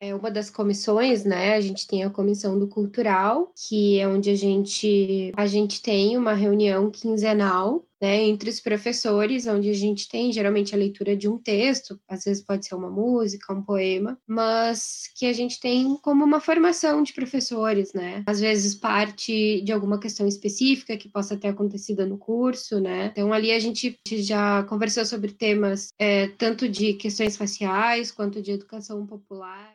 é uma das comissões, né? A gente tem a comissão do cultural, que é onde a gente a gente tem uma reunião quinzenal né, entre os professores, onde a gente tem geralmente a leitura de um texto, às vezes pode ser uma música, um poema, mas que a gente tem como uma formação de professores, né? Às vezes parte de alguma questão específica que possa ter acontecido no curso, né? Então ali a gente já conversou sobre temas é, tanto de questões faciais quanto de educação popular.